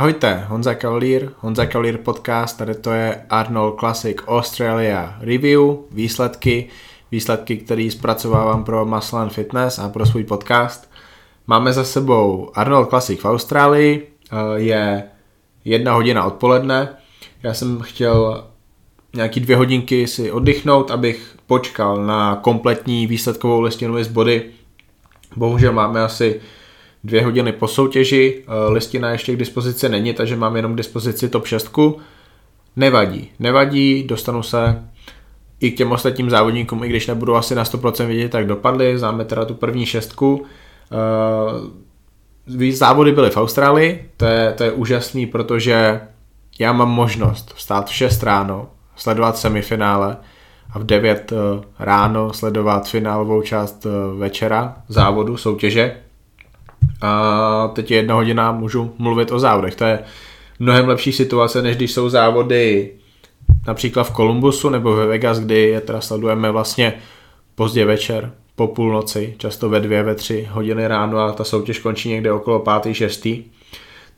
Ahojte, Honza Kavalír, Honza Kavalír podcast, tady to je Arnold Classic Australia Review, výsledky, výsledky, které zpracovávám pro Muscle Fitness a pro svůj podcast. Máme za sebou Arnold Classic v Austrálii, eh, je jedna hodina odpoledne. Já jsem chtěl nějaký dvě hodinky si oddychnout, abych počkal na kompletní výsledkovou listinu z body. Bohužel máme asi dvě hodiny po soutěži, eh, listina ještě k dispozici není, takže mám jenom k dispozici top 6. Nevadí, nevadí, dostanu se i k těm ostatním závodníkům, i když nebudu asi na 100% vidět, tak dopadly, známe teda tu první šestku. Uh, závody byly v Austrálii, to je, to je úžasný, protože já mám možnost vstát v 6 ráno, sledovat semifinále a v 9 eh, ráno sledovat finálovou část večera závodu, soutěže a teď je jedna hodina, můžu mluvit o závodech. To je mnohem lepší situace, než když jsou závody například v Kolumbusu nebo ve Vegas, kdy je teda sledujeme vlastně pozdě večer, po půlnoci, často ve dvě, ve tři hodiny ráno a ta soutěž končí někde okolo pátý, šestý.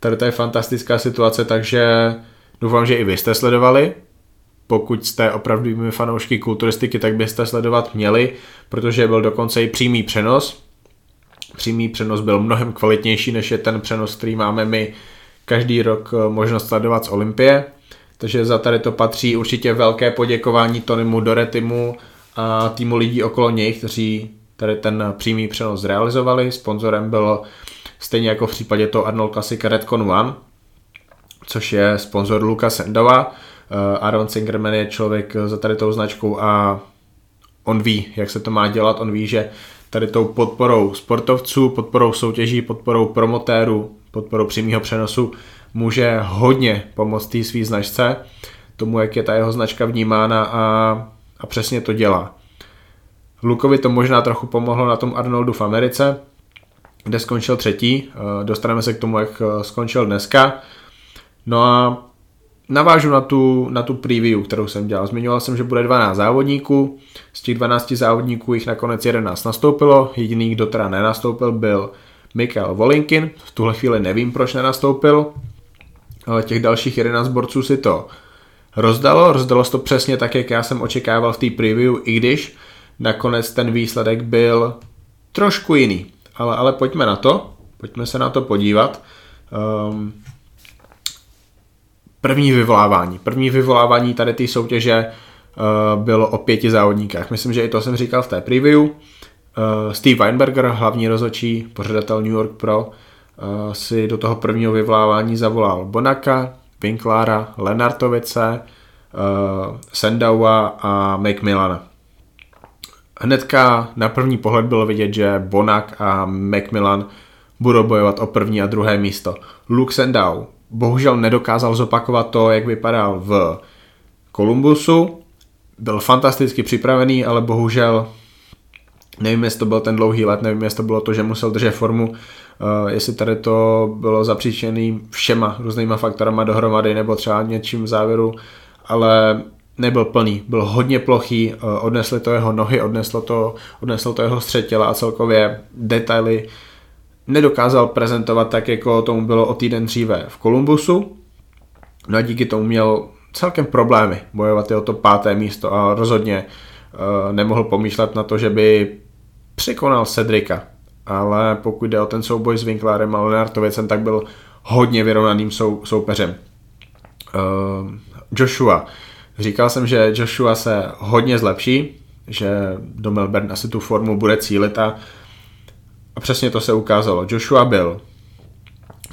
Tady to je fantastická situace, takže doufám, že i vy jste sledovali. Pokud jste opravdovými fanoušky kulturistiky, tak byste sledovat měli, protože byl dokonce i přímý přenos, přímý přenos byl mnohem kvalitnější, než je ten přenos, který máme my každý rok eh, možnost sledovat z Olympie. Takže za tady to patří určitě velké poděkování Tonymu Doretimu a týmu lidí okolo něj, kteří tady ten přímý přenos zrealizovali. Sponzorem byl stejně jako v případě toho Arnold Classic Redcon One, což je sponzor Luka Sendova. Eh, Aaron Singerman je člověk za tady tou značkou a on ví, jak se to má dělat, on ví, že tady tou podporou sportovců, podporou soutěží, podporou promotérů, podporou přímého přenosu může hodně pomoct té svý značce, tomu, jak je ta jeho značka vnímána a, a přesně to dělá. Lukovi to možná trochu pomohlo na tom Arnoldu v Americe, kde skončil třetí. Eh, dostaneme se k tomu, jak eh, skončil dneska. No a navážu na tu, na tu preview, kterou jsem dělal. Zmiňoval jsem, že bude 12 závodníků. Z těch 12 závodníků jich nakonec 11 nastoupilo. Jediný, kdo teda nenastoupil, byl Mikael Volinkin. V tuhle chvíli nevím, proč nenastoupil. Ale těch dalších 11 borců si to rozdalo. Rozdalo se to přesně tak, jak já jsem očekával v té preview, i když nakonec ten výsledek byl trošku jiný. Ale, ale pojďme na to. Pojďme se na to podívat. Um, První vyvolávání. První vyvolávání tady té soutěže uh, bylo o pěti závodníkách. Myslím, že i to jsem říkal v té preview. Uh, Steve Weinberger, hlavní rozočí, pořadatel New York Pro, uh, si do toho prvního vyvolávání zavolal Bonaka, Winklára, Lenartovice, Sendaua a Macmillana. Hnedka na první pohled bylo vidět, že Bonak a Macmillan budou bojovat o první a druhé místo. Luke Sendau bohužel nedokázal zopakovat to, jak vypadal v Kolumbusu. Byl fantasticky připravený, ale bohužel nevím, jestli to byl ten dlouhý let, nevím, jestli to bylo to, že musel držet formu, uh, jestli tady to bylo zapříčený všema různýma faktorama dohromady, nebo třeba něčím v závěru, ale nebyl plný, byl hodně plochý, uh, odnesly to jeho nohy, odneslo to, odneslo to jeho střed těla a celkově detaily nedokázal prezentovat tak, jako tomu bylo o týden dříve v Kolumbusu. No a díky tomu měl celkem problémy bojovat o to páté místo a rozhodně uh, nemohl pomýšlet na to, že by překonal Cedrika. Ale pokud jde o ten souboj s Winklerem a Lenartovicem, tak byl hodně vyrovnaným sou, soupeřem. Uh, Joshua. Říkal jsem, že Joshua se hodně zlepší, že do Melbourne asi tu formu bude cílit a a přesně to se ukázalo. Joshua byl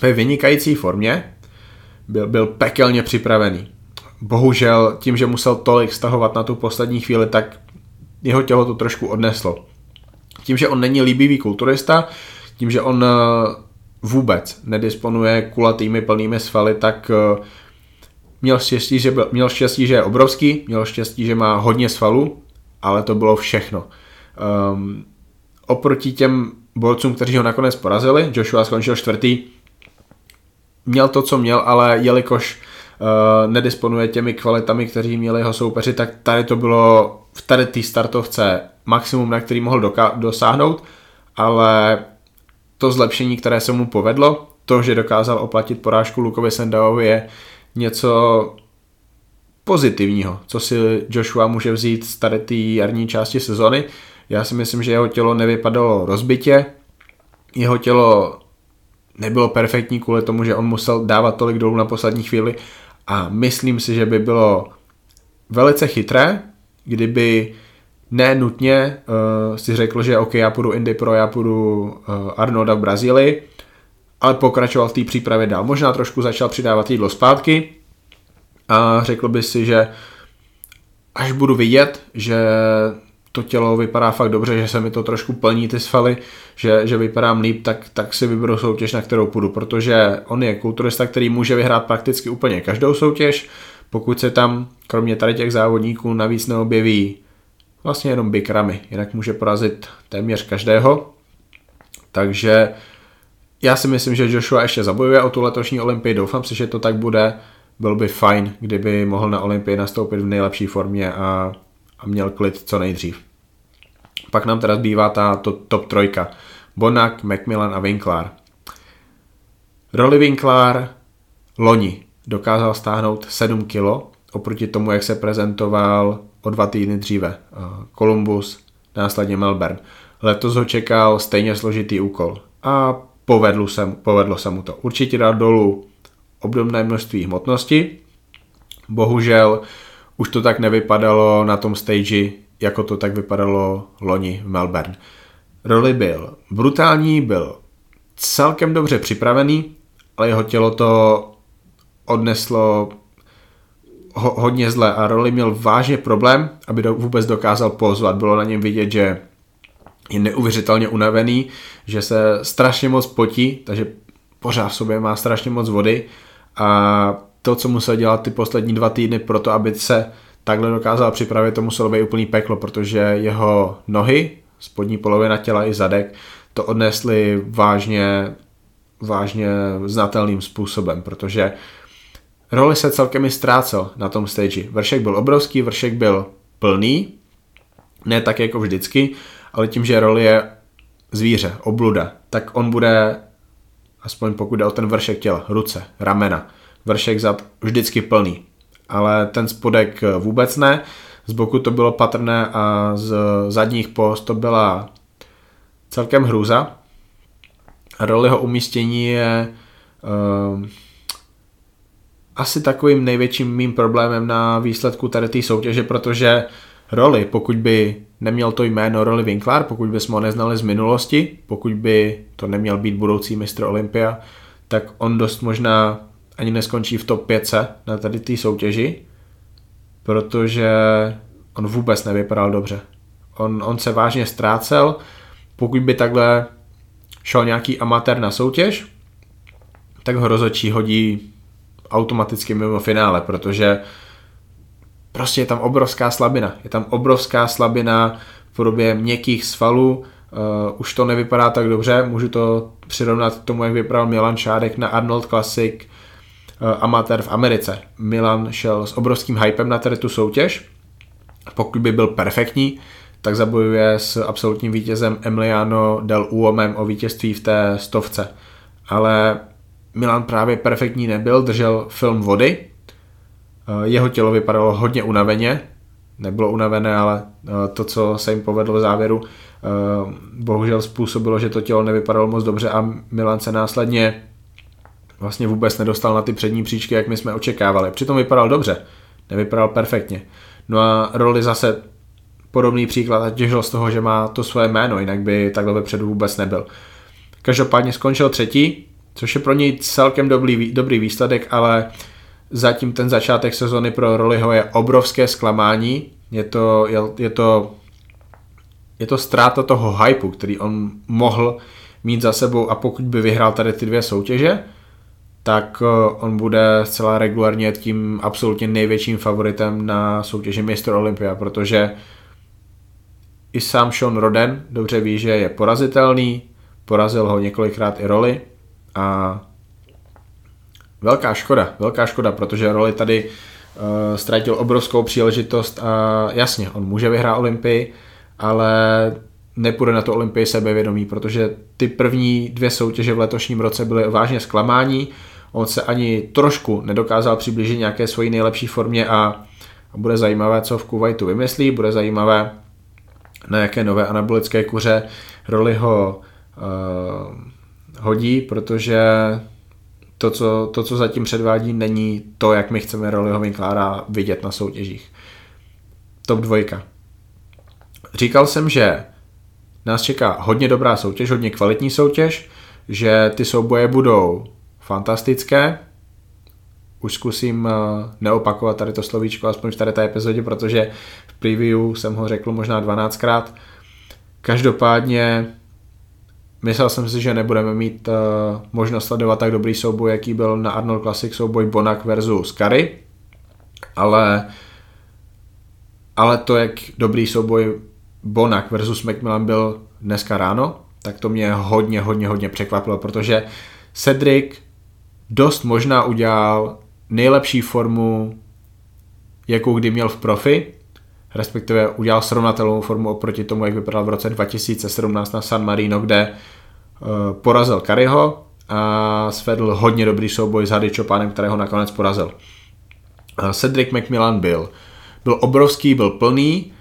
ve vynikající formě, byl, byl pekelně připravený. Bohužel tím, že musel tolik stahovat na tu poslední chvíli, tak jeho tělo to trošku odneslo. Tím, že on není líbivý kulturista, tím, že on eh, vůbec nedisponuje kulatými plnými svaly, tak eh, měl štěstí, že, byl, měl štěstí, že je obrovský, měl štěstí, že má hodně svalů, ale to bylo všechno. Um, oproti těm borcům, kteří ho nakonec porazili. Joshua skončil čtvrtý. Měl to, co měl, ale jelikož uh, nedisponuje těmi kvalitami, kteří měli jeho soupeři, tak tady to bylo v tady té startovce maximum, na který mohl doka- dosáhnout, ale to zlepšení, které se mu povedlo, to, že dokázal oplatit porážku Lukovi Sendaovi je něco pozitivního, co si Joshua může vzít z tady té jarní části sezony. Já si myslím, že jeho tělo nevypadalo rozbitě, jeho tělo nebylo perfektní kvůli tomu, že on musel dávat tolik dolů na poslední chvíli a myslím si, že by bylo velice chytré, kdyby ne nutně uh, si řekl, že OK, já půjdu Indy Pro, já půjdu uh, Arnolda v Brazílii, ale pokračoval v té přípravě dál. Možná trošku začal přidávat jídlo zpátky a řekl by si, že až budu vidět, že to tělo vypadá fakt dobře, že se mi to trošku plní ty svaly, že, že vypadám líp, tak, tak si vyberu soutěž, na kterou půjdu, protože on je kulturista, který může vyhrát prakticky úplně každou soutěž, pokud se tam, kromě tady těch závodníků, navíc neobjeví vlastně jenom bikramy, jinak může porazit téměř každého. Takže já si myslím, že Joshua ještě zabojuje o tu letošní olympii, doufám si, že to tak bude. Byl by fajn, kdyby mohl na olympii nastoupit v nejlepší formě a, a měl klid co nejdřív. Pak nám teda zbývá ta to, top trojka. Bonak, Macmillan a Winklar. Roli Winklar loni dokázal stáhnout 7 kg oproti tomu, jak se prezentoval o dva týdny dříve. Eh, Columbus, následně Melbourne. Letos ho čekal stejně složitý úkol a povedlo se, povedlo se mu to. Určitě dal dolů obdobné množství hmotnosti, bohužel už to tak nevypadalo na tom stage, jako to tak vypadalo loni v Melbourne. Roli byl brutální, byl celkem dobře připravený, ale jeho tělo to odneslo ho, hodně zle a Roli měl vážně problém, aby do, vůbec dokázal pozvat. Bylo na něm vidět, že je neuvěřitelně unavený, že se strašně moc potí, takže pořád v sobě má strašně moc vody a to, co musel dělat ty poslední dva týdny pro to, aby se takhle dokázal připravit, to muselo být úplný peklo, protože jeho nohy, spodní polovina těla i zadek, to odnesly vážně, vážně znatelným způsobem, protože roli se celkem i ztrácel na tom stage. Vršek byl obrovský, vršek byl plný, ne tak jako vždycky, ale tím, že roli je zvíře, obluda, tak on bude, aspoň pokud jde o ten vršek těla, ruce, ramena, vršek zad vždycky plný. Ale ten spodek vůbec ne, z boku to bylo patrné a z zadních post to byla celkem hrůza. Roliho umístění je uh, asi takovým největším mým problémem na výsledku tady té soutěže, protože roli, pokud by neměl to jméno roli Winklar, pokud bychom ho neznali z minulosti, pokud by to neměl být budoucí mistr Olympia, tak on dost možná ani neskončí v top 5 na tady té soutěži, protože on vůbec nevypadal dobře. On, on se vážně ztrácel, pokud by takhle šel nějaký amatér na soutěž, tak ho rozočí hodí automaticky mimo finále, protože prostě je tam obrovská slabina. Je tam obrovská slabina v podobě měkkých svalů, uh, už to nevypadá tak dobře, můžu to přirovnat k tomu, jak vypadal Milan Šádek na Arnold Classic amatér v Americe. Milan šel s obrovským hypem na tady tu soutěž, pokud by byl perfektní, tak zabojuje s absolutním vítězem Emiliano del Uomem o vítězství v té stovce. Ale Milan právě perfektní nebyl, držel film vody, eh, jeho tělo vypadalo hodně unaveně, nebylo unavené, ale eh, to, co se jim povedlo v závěru, eh, bohužel způsobilo, že to tělo nevypadalo moc dobře a Milan se následně vlastně vůbec nedostal na ty přední příčky, jak my jsme očekávali. Přitom vypadal dobře, nevypadal perfektně. No a roli zase podobný příklad a těžil z toho, že má to svoje jméno, jinak by takhle vepředu vůbec nebyl. Každopádně skončil třetí, což je pro něj celkem dobrý, dobrý výsledek, ale zatím ten začátek sezony pro Roliho je obrovské zklamání. Je to, je, je to, je to ztráta toho hypeu, který on mohl mít za sebou a pokud by vyhrál tady ty dvě soutěže, tak eh, on bude zcela regulárně tím absolutně největším favoritem na soutěži Mr. Olympia, protože i sám Sean Roden dobře ví, že je porazitelný, porazil ho několikrát i roli a velká škoda, velká škoda, protože roli tady uh, ztratil obrovskou příležitost a jasně, on může vyhrát Olympii, ale nepůjde na to Olympii sebevědomí, protože ty první dvě soutěže v letošním roce byly vážně zklamání. On se ani trošku nedokázal přiblížit nějaké svoji nejlepší formě a bude zajímavé, co v Kuwaitu vymyslí, bude zajímavé, na jaké nové anabolické kuře roli ho uh, hodí, protože to co, to, co zatím předvádí, není to, jak my chceme Roliho Winklára vidět na soutěžích. Top dvojka. Říkal jsem, že nás čeká hodně dobrá soutěž, hodně kvalitní soutěž, že ty souboje budou fantastické. Už zkusím eh, neopakovat tady to slovíčko, aspoň v tady té epizodě, protože v preview jsem ho řekl možná 12krát. Každopádně myslel jsem si, že nebudeme mít uh, možnost sledovat tak dobrý souboj, jaký byl na Arnold Classic souboj Bonak versus Kary, ale ale to, jak dobrý souboj Bonak versus Macmillan byl dneska ráno, tak to mě hodně, hodně, hodně překvapilo, protože Cedric dost možná udělal nejlepší formu, jakou kdy měl v profi, respektive udělal srovnatelnou formu oproti tomu, jak vypadal v roce 2017 na San Marino, kde uh, porazil Kariho a svedl hodně dobrý souboj s Hady Chopánem, kterého nakonec porazil. Uh, Cedric McMillan byl, byl obrovský, byl plný,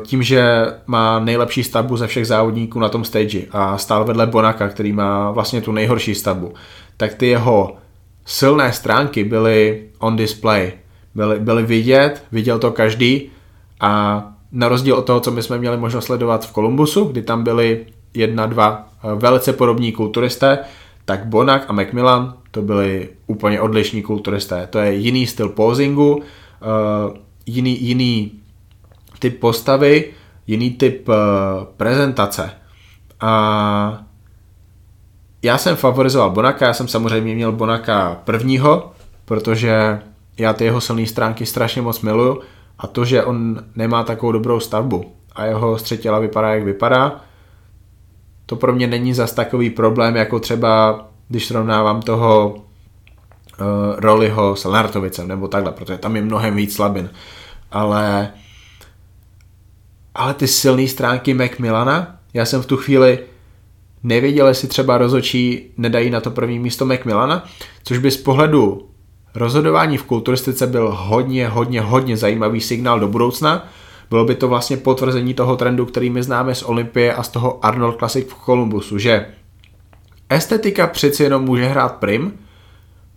tím, že má nejlepší stavbu ze všech závodníků na tom stage a stál vedle Bonaka, který má vlastně tu nejhorší stavbu, tak ty jeho silné stránky byly on display, byly, byly vidět, viděl to každý a na rozdíl od toho, co my jsme měli možnost sledovat v Kolumbusu, kdy tam byli jedna, dva eh, velice podobní kulturisté, tak Bonak a Macmillan to byli úplně odlišní kulturisté. To je jiný styl posingu, eh, jiný, jiný typ postavy, jiný typ eh, prezentace. A já jsem favorizoval Bonaka, já jsem samozřejmě měl Bonaka prvního, protože já ty jeho silné stránky strašně moc miluju a to, že on nemá takovou dobrou stavbu a jeho střetěla vypadá, jak vypadá, to pro mě není zas takový problém, jako třeba když srovnávám toho uh, Roliho s Lenartovicem nebo takhle, protože tam je mnohem víc slabin. Ale ale ty silné stránky Macmillana, já jsem v tu chvíli nevěděl, jestli třeba rozočí nedají na to první místo Macmillana, což by z pohledu rozhodování v kulturistice byl hodně, hodně, hodně zajímavý signál do budoucna. Bylo by to vlastně potvrzení toho trendu, který my známe z Olympie a z toho Arnold Classic v Columbusu, že estetika přeci jenom může hrát prim,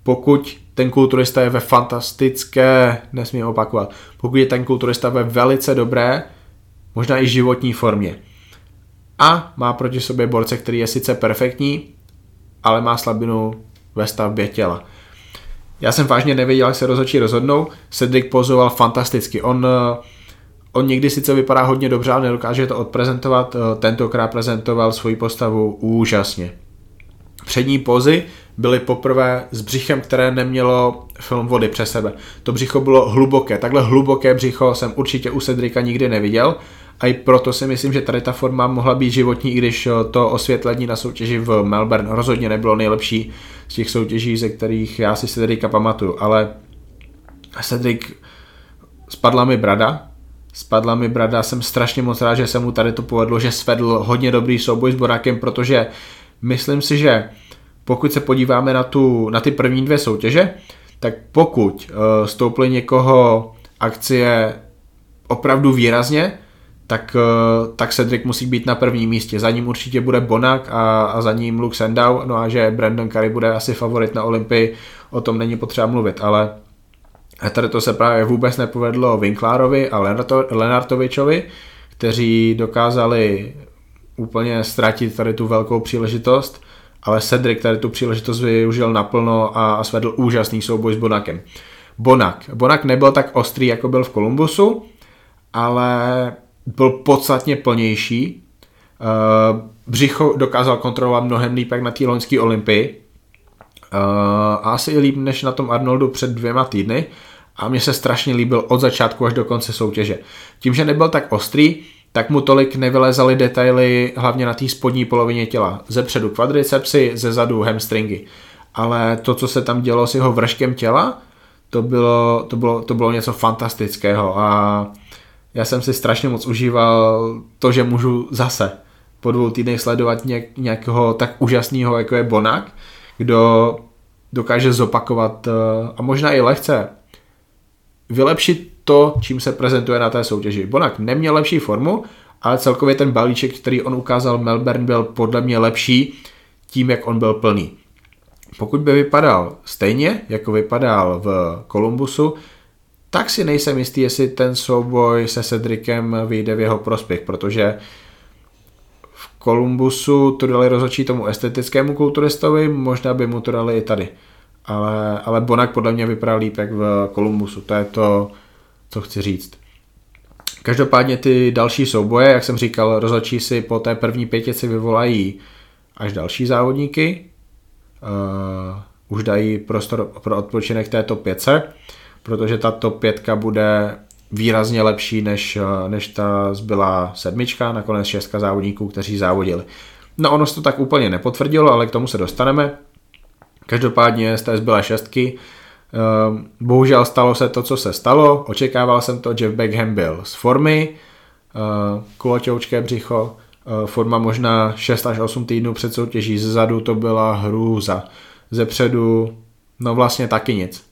pokud ten kulturista je ve fantastické, nesmím opakovat, pokud je ten kulturista ve velice dobré, možná i životní formě. A má proti sobě borce, který je sice perfektní, ale má slabinu ve stavbě těla. Já jsem vážně nevěděl, jak se rozhodčí rozhodnou. Cedric pozoval fantasticky. On, eh, on někdy sice vypadá hodně dobře, ale nedokáže to odprezentovat. Eh, tentokrát prezentoval svoji postavu úžasně. Přední pozy byly poprvé s břichem, které nemělo film vody přes sebe. To břicho bylo hluboké. Takhle hluboké břicho jsem určitě u Cedrika nikdy neviděl. A i proto si myslím, že tady ta forma mohla být životní, i když eh, to osvětlení na soutěži v Melbourne rozhodně nebylo nejlepší z těch soutěží, ze kterých já si Cedrika pamatuju. Ale Cedric spadla mi brada, spadla mi brada, jsem strašně moc rád, že se mu tady to povedlo, že svedl hodně dobrý souboj s Borakem, protože myslím si, že pokud se podíváme na, tu, na ty první dvě soutěže, tak pokud uh, stouply někoho akcie opravdu výrazně, tak, uh, tak Cedric musí být na prvním místě. Za ním určitě bude Bonak a, a za ním Luke Sandow, no a že Brandon Curry bude asi favorit na Olympii, o tom není potřeba mluvit, ale tady to se právě vůbec nepovedlo Winklárovi a Lenartovičovi, kteří dokázali úplně ztratit tady tu velkou příležitost ale Cedric tady tu příležitost využil naplno a, a svedl úžasný souboj s Bonakem. Bonak. Bonak nebyl tak ostrý, jako byl v Kolumbusu, ale byl podstatně plnější. Uh, břicho dokázal kontrolovat mnohem líp jak na té loňské olympii. Uh, asi i líp než na tom Arnoldu před dvěma týdny. A mně se strašně líbil od začátku až do konce soutěže. Tím, že nebyl tak ostrý, tak mu tolik nevylezaly detaily hlavně na té spodní polovině těla. Ze předu kvadricepsy, ze zadu hamstringy. Ale to, co se tam dělo s jeho vrškem těla, to bylo, to bylo, to bylo něco fantastického a já jsem si strašně moc užíval to, že můžu zase po dvou týdnech sledovat nějak, nějakého tak úžasného, jako je Bonak, kdo dokáže zopakovat eh, a možná i lehce vylepšit to, čím se prezentuje na té soutěži. Bonak neměl lepší formu, ale celkově ten balíček, který on ukázal Melbourne, byl podle mě lepší tím, jak on byl plný. Pokud by vypadal stejně, jako vypadal v Kolumbusu, tak si nejsem jistý, jestli ten souboj se Cedricem vyjde v jeho prospěch, protože v Kolumbusu to dali rozhodčí tomu estetickému kulturistovi, možná by mu to dali i tady. Ale, ale Bonak podle mě vypadá líp jak v Kolumbusu, to je to, co chci říct. Každopádně ty další souboje, jak jsem říkal, rozhodčí si po té první pětici vyvolají až další závodníky. Uh, už dají prostor pro odpočinek této pětce, protože tato pětka bude výrazně lepší než, než ta zbylá sedmička, nakonec šestka závodníků, kteří závodili. No ono se to tak úplně nepotvrdilo, ale k tomu se dostaneme. Každopádně z té zbylé šestky Ehm, bohužel stalo se to, co se stalo. Očekával jsem to, Jeff Beckham byl z formy, ehm, kulotěučké břicho, forma možná 6 až 8 týdnů před soutěží, zezadu to byla hrůza, ze předu no vlastně taky nic.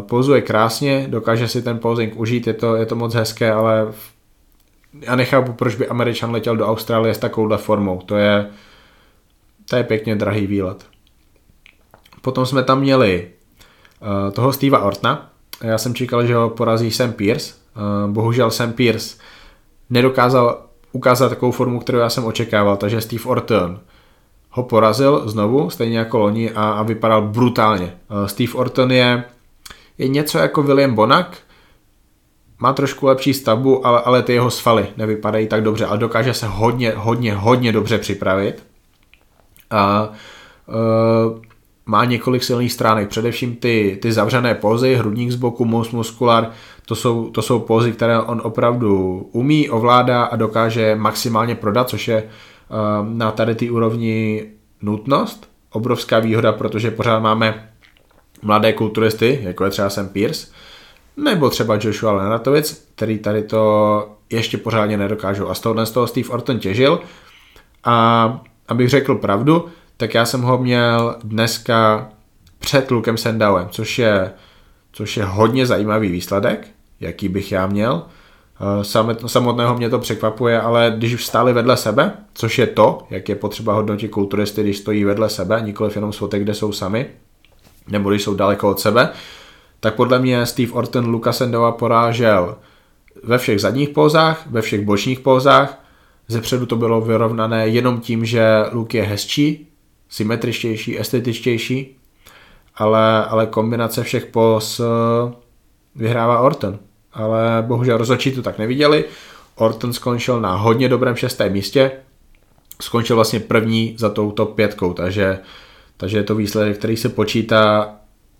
Pozuje krásně, dokáže si ten posing užít, je to, je to moc hezké, ale já nechápu, proč by Američan letěl do Austrálie s takovouhle formou. To je, to je pěkně drahý výlet. Potom jsme tam měli Eh, toho Steva Ortna. Já jsem čekal, že ho porazí Sam Pierce. Eh, bohužel Sam Pierce nedokázal ukázat takovou formu, kterou já jsem očekával, takže Steve Orton ho porazil znovu, stejně jako loni a, a vypadal brutálně. Eh, Steve Orton je, je něco jako William Bonak, má trošku lepší stavbu, ale, ale ty jeho svaly nevypadají tak dobře a dokáže se hodně, hodně, hodně dobře připravit. A uh, má několik silných stránek, především ty, ty zavřené pózy, hrudník z boku, mus muskular, to jsou, to jsou pózy, které on opravdu umí, ovládá a dokáže maximálně prodat, což je uh, na tady ty úrovni nutnost, obrovská výhoda, protože pořád máme mladé kulturisty, jako je třeba Sam Pierce, nebo třeba Joshua Lenartovic, který tady to ještě pořádně nedokážou. A z tohohle z toho Steve Orton těžil. A abych řekl pravdu, tak já jsem ho měl dneska před Lukem Sendauem, což je, což je hodně zajímavý výsledek, jaký bych já měl. Eh, samotného mě to překvapuje, ale když vstáli vedle sebe, což je to, jak je potřeba hodnotit kulturisty, když stojí vedle sebe, nikoliv jenom svotek, kde jsou sami, nebo když jsou daleko od sebe, tak podle mě Steve Orton Luka Sendova porážel ve všech zadních pózách, ve všech bočních pózách, ze předu to bylo vyrovnané jenom tím, že Luke je hezčí, symetričtější, estetičtější, ale, ale kombinace všech pos eh, vyhrává Orton. Ale bohužel rozhodčí to tak neviděli. Orton skončil na hodně dobrém šestém místě. Skončil vlastně první za touto pětkou, takže, takže je to výsledek, který se počítá,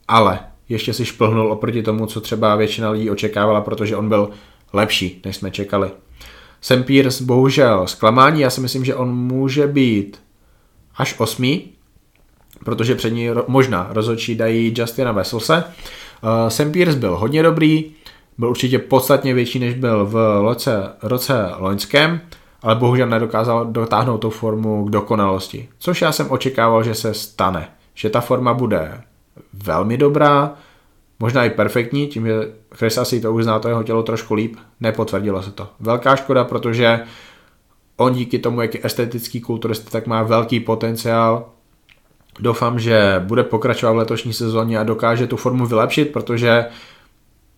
ale ještě si šplhnul oproti tomu, co třeba většina lidí očekávala, protože on byl lepší, než jsme čekali. Sam Pierce bohužel zklamání, já si myslím, že on může být až osmý, protože před ní možná rozhodčí dají Justina Veselse. Uh, Sam Pierce byl hodně dobrý, byl určitě podstatně větší, než byl v roce, roce loňském, ale bohužel nedokázal dotáhnout tu formu k dokonalosti. Což já jsem očekával, že se stane. Že ta forma bude velmi dobrá, možná i perfektní, tím, že Chris asi to už zná to jeho tělo trošku líp, nepotvrdilo se to. Velká škoda, protože on díky tomu, jak je estetický kulturista, tak má velký potenciál. Doufám, že bude pokračovat v letošní sezóně a dokáže tu formu vylepšit, protože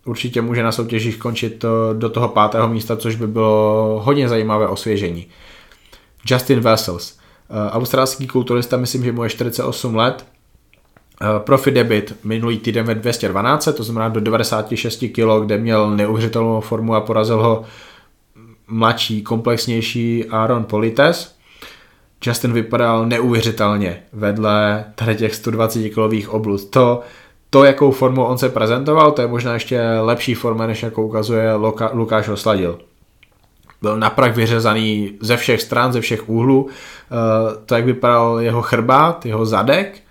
určitě může na soutěžích končit do toho pátého místa, což by bylo hodně zajímavé osvěžení. Justin Vessels. Eh, australský kulturista, myslím, že mu je 48 let. Eh, profi debit minulý týden ve 212, to znamená do 96 kg, kde měl neuvěřitelnou formu a porazil ho mladší, komplexnější Aaron Polites. Justin vypadal neuvěřitelně vedle tady těch 120 kilových oblud. To, to, jakou formou on se prezentoval, to je možná ještě lepší forma, než jakou ukazuje Luka, Lukáš Osladil. Byl naprak vyřezaný ze všech stran, ze všech úhlů. Eh, to, jak vypadal jeho chrbát, jeho zadek,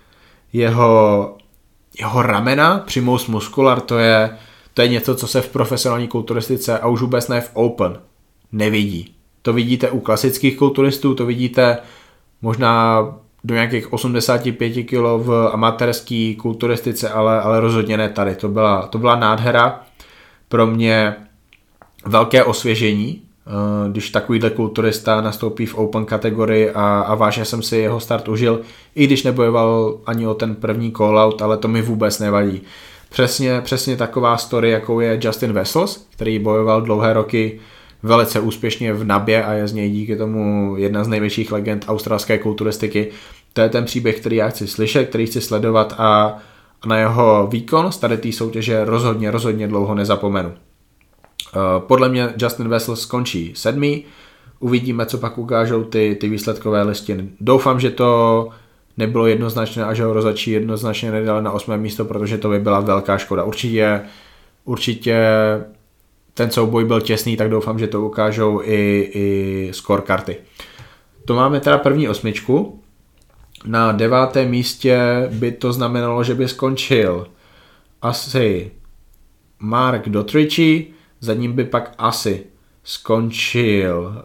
jeho, jeho ramena, přimus muskular, to je, to je něco, co se v profesionální kulturistice a už vůbec ne v Open nevidí. To vidíte u klasických kulturistů, to vidíte možná do nějakých 85 kg v amatérské kulturistice, ale, ale rozhodně ne tady. To byla, to byla nádhera. Pro mě velké osvěžení, eh, když takovýhle kulturista nastoupí v open kategorii a, a vážně jsem si jeho start užil, i když nebojoval ani o ten první call-out, ale to mi vůbec nevadí. Přesně, přesně taková story, jakou je Justin Vessels, který bojoval dlouhé roky velice úspěšně v Nabě a je z něj díky tomu jedna z největších legend australské kulturistiky. To je ten příběh, který já chci slyšet, který chci sledovat a, na jeho výkon z tady té soutěže rozhodně, rozhodně dlouho nezapomenu. Eh, podle mě Justin Vessel skončí sedmý, uvidíme, co pak ukážou ty, ty výsledkové listiny. Doufám, že to nebylo jednoznačné a že ho rozačí jednoznačně nedali na osmé místo, protože to by byla velká škoda. Určitě, určitě ten souboj byl těsný, tak doufám, že to ukážou i, i score karty. To máme teda první osmičku. Na devátém místě by to znamenalo, že by skončil asi Mark Dotrici, za ním by pak asi skončil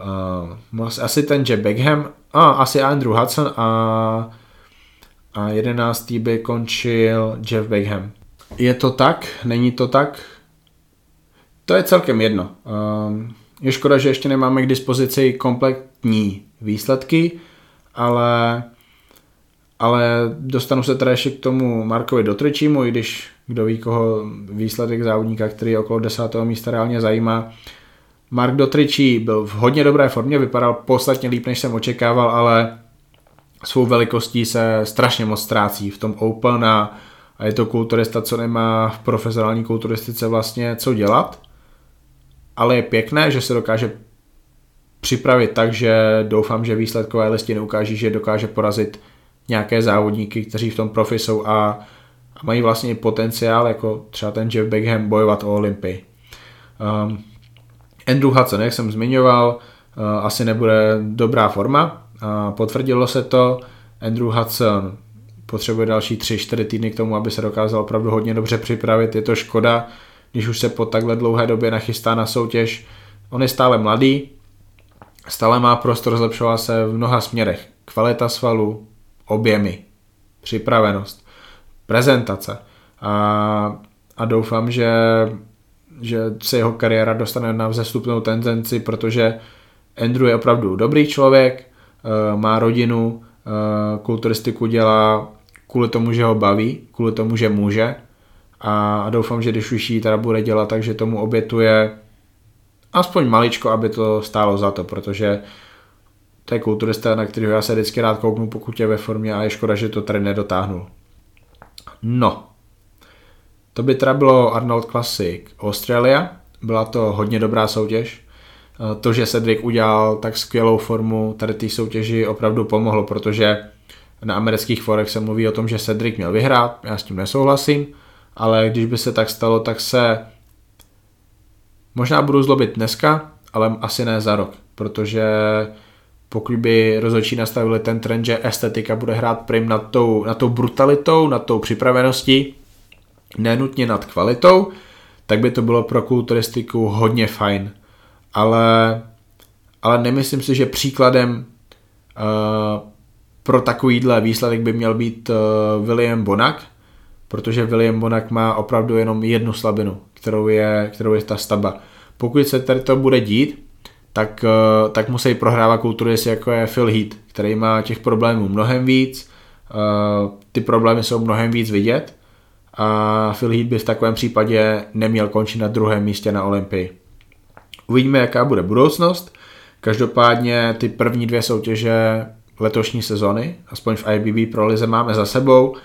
uh, asi ten Jeff Beckham, a ah, asi Andrew Hudson a, a jedenáctý by končil Jeff Beckham. Je to tak? Není to tak? To je celkem jedno. Um, je škoda, že ještě nemáme k dispozici kompletní výsledky, ale, ale dostanu se teda ještě k tomu Markovi Dotričímu, i když kdo ví, koho výsledek závodníka, který je okolo desátého místa reálně zajímá. Mark Dotričí byl v hodně dobré formě, vypadal podstatně líp, než jsem očekával, ale svou velikostí se strašně moc ztrácí v tom Open a, a je to kulturista, co nemá v profesionální kulturistice vlastně co dělat ale je pěkné, že se dokáže připravit tak, že doufám, že výsledkové listiny ukáží, že dokáže porazit nějaké závodníky, kteří v tom profi jsou a, a mají vlastně potenciál, jako třeba ten Jeff Beckham, bojovat o Olympii. Um, Andrew Hudson, jak jsem zmiňoval, uh, asi nebude dobrá forma. Uh, potvrdilo se to. Andrew Hudson potřebuje další 3-4 týdny k tomu, aby se dokázal opravdu hodně dobře připravit. Je to škoda, když už se po takhle dlouhé době nachystá na soutěž. On je stále mladý, stále má prostor zlepšovat se v mnoha směrech. Kvalita svalu, objemy, připravenost, prezentace. A, a doufám, že, že se jeho kariéra dostane na vzestupnou tendenci, protože Andrew je opravdu dobrý člověk, eh, má rodinu, eh, kulturistiku dělá kvůli tomu, že ho baví, kvůli tomu, že může a doufám, že když už ji teda bude dělat, takže tomu obětuje aspoň maličko, aby to stálo za to, protože to je kulturista, na kterého já se vždycky rád kouknu, pokud je ve formě a je škoda, že to tady nedotáhnul. No, to by teda bylo Arnold Classic Australia, byla to hodně dobrá soutěž. To, že Cedric udělal tak skvělou formu tady té soutěži opravdu pomohlo, protože na amerických forech se mluví o tom, že Cedric měl vyhrát, já s tím nesouhlasím ale když by se tak stalo, tak se možná budu zlobit dneska, ale asi ne za rok, protože pokud by rozhodčí nastavili ten trend, že estetika bude hrát prim nad tou, nad tou brutalitou, nad tou připraveností, nenutně nad kvalitou, tak by to bylo pro kulturistiku hodně fajn. Ale, ale nemyslím si, že příkladem uh, pro takovýhle výsledek by měl být uh, William Bonak, protože William Bonak má opravdu jenom jednu slabinu, kterou je, kterou je ta stavba. Pokud se tady to bude dít, tak, eh, tak musí prohrávat kulturisty jako je Phil Heath, který má těch problémů mnohem víc, eh, ty problémy jsou mnohem víc vidět a Phil Heath by v takovém případě neměl končit na druhém místě na Olympii. Uvidíme, jaká bude budoucnost. Každopádně ty první dvě soutěže letošní sezony, aspoň v IBB pro Lize máme za sebou.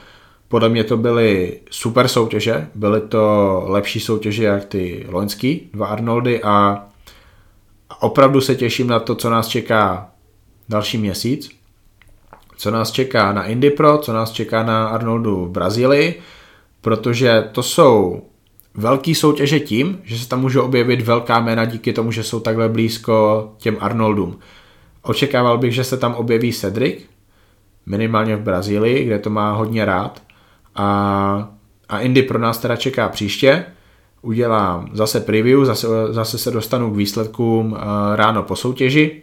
Podle mě to byly super soutěže, byly to lepší soutěže jak ty loňský, dva Arnoldy. A opravdu se těším na to, co nás čeká další měsíc, co nás čeká na Indy Pro, co nás čeká na Arnoldu v Brazílii, protože to jsou velký soutěže tím, že se tam může objevit velká jména díky tomu, že jsou takhle blízko těm Arnoldům. Očekával bych, že se tam objeví Cedric, minimálně v Brazílii, kde to má hodně rád, a, a Indy pro nás teda čeká příště. udělám zase preview, zase, zase se dostanu k výsledkům ráno po soutěži.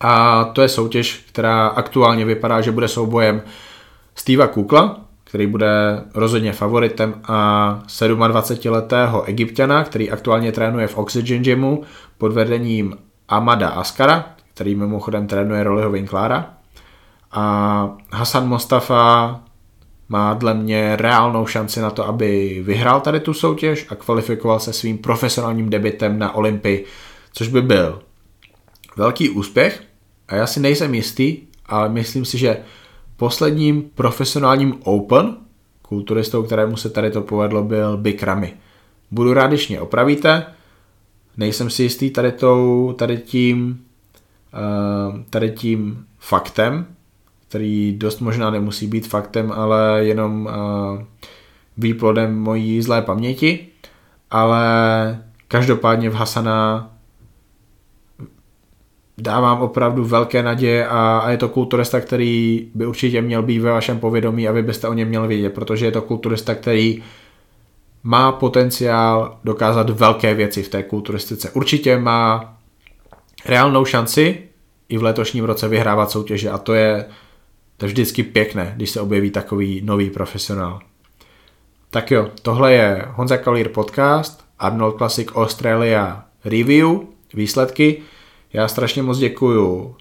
A to je soutěž, která aktuálně vypadá, že bude soubojem Steva Kukla, který bude rozhodně favoritem a 27-letého egyptiana, který aktuálně trénuje v Oxygen Gymu pod vedením Amada Askara, který mimochodem trénuje Rollyho Winklára. A Hasan Mostafa má dle mě reálnou šanci na to, aby vyhrál tady tu soutěž a kvalifikoval se svým profesionálním debitem na Olympii, což by byl velký úspěch. A já si nejsem jistý, ale myslím si, že posledním profesionálním Open kulturistou, kterému se tady to povedlo, byl Big Ramy. Budu rád, když mě opravíte, nejsem si jistý tady, tou, tady tím eh, tady tím faktem, který dost možná nemusí být faktem, ale jenom uh, výplodem mojí zlé paměti, ale každopádně v Hasana dávám opravdu velké naděje a, a je to kulturista, který by určitě měl být ve vašem povědomí a vy byste o něm měli vědět, protože je to kulturista, který má potenciál dokázat velké věci v té kulturistice. Určitě má reálnou šanci i v letošním roce vyhrávat soutěže a to je to je vždycky pěkné, když se objeví takový nový profesionál. Tak jo, tohle je Honza Kalír podcast, Arnold Classic Australia Review, výsledky. Já strašně moc děkuju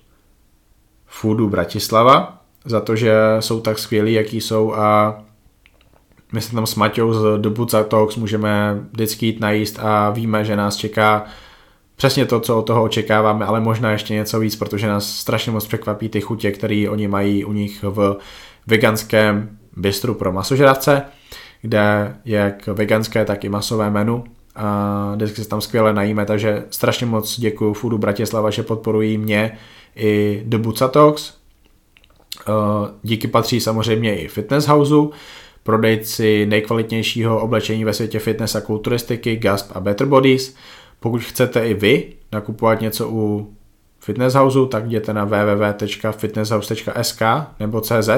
Foodu Bratislava za to, že jsou tak skvělí, jaký jsou a my se tam s Maťou z The Buca Talks můžeme vždycky jít najíst a víme, že nás čeká přesně to, co od toho očekáváme, ale možná ještě něco víc, protože nás strašně moc překvapí ty chutě, které oni mají u nich v veganském bistru pro masožravce, kde jak veganské, tak i masové menu a vždycky se tam skvěle najíme, takže strašně moc děkuji Foodu Bratislava, že podporují mě i The Bucatox. Eh, díky patří samozřejmě i Fitness Houseu, prodejci nejkvalitnějšího oblečení ve světě fitness a kulturistiky, Gasp a Better Bodies. Pokud chcete i vy nakupovat něco u Fitness Houseu, tak jděte na www.fitnesshouse.sk nebo CZ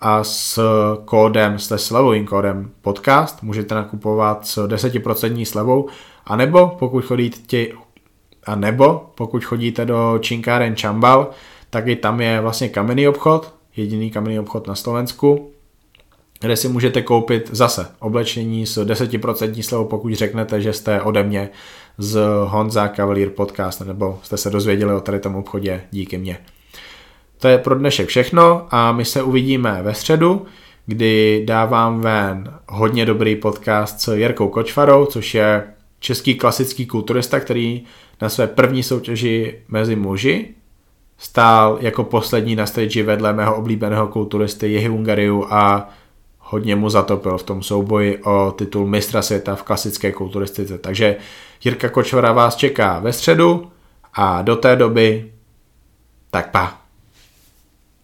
a s kódem, s slevovým kódem podcast můžete nakupovat s 10% slevou, a nebo pokud chodíte a nebo pokud chodíte do Činkáren Čambal, tak i tam je vlastně kamenný obchod, jediný kamenný obchod na Slovensku, kde si můžete koupit zase oblečení s 10% slevou, pokud řeknete, že jste ode mě z Honza Cavalier Podcast, nebo jste se dozvěděli o tady tom obchodě díky mně. To je pro dnešek všechno a my se uvidíme ve středu, kdy dávám ven hodně dobrý podcast s Jirkou Kočvarou, což je český klasický kulturista, který na své první soutěži mezi muži stál jako poslední na stage vedle mého oblíbeného kulturisty Jihy Hungariu a hodně mu zatopil v tom souboji o titul mistra světa v klasické kulturistice. Takže Jirka Kočvara vás čeká ve středu a do té doby tak pa.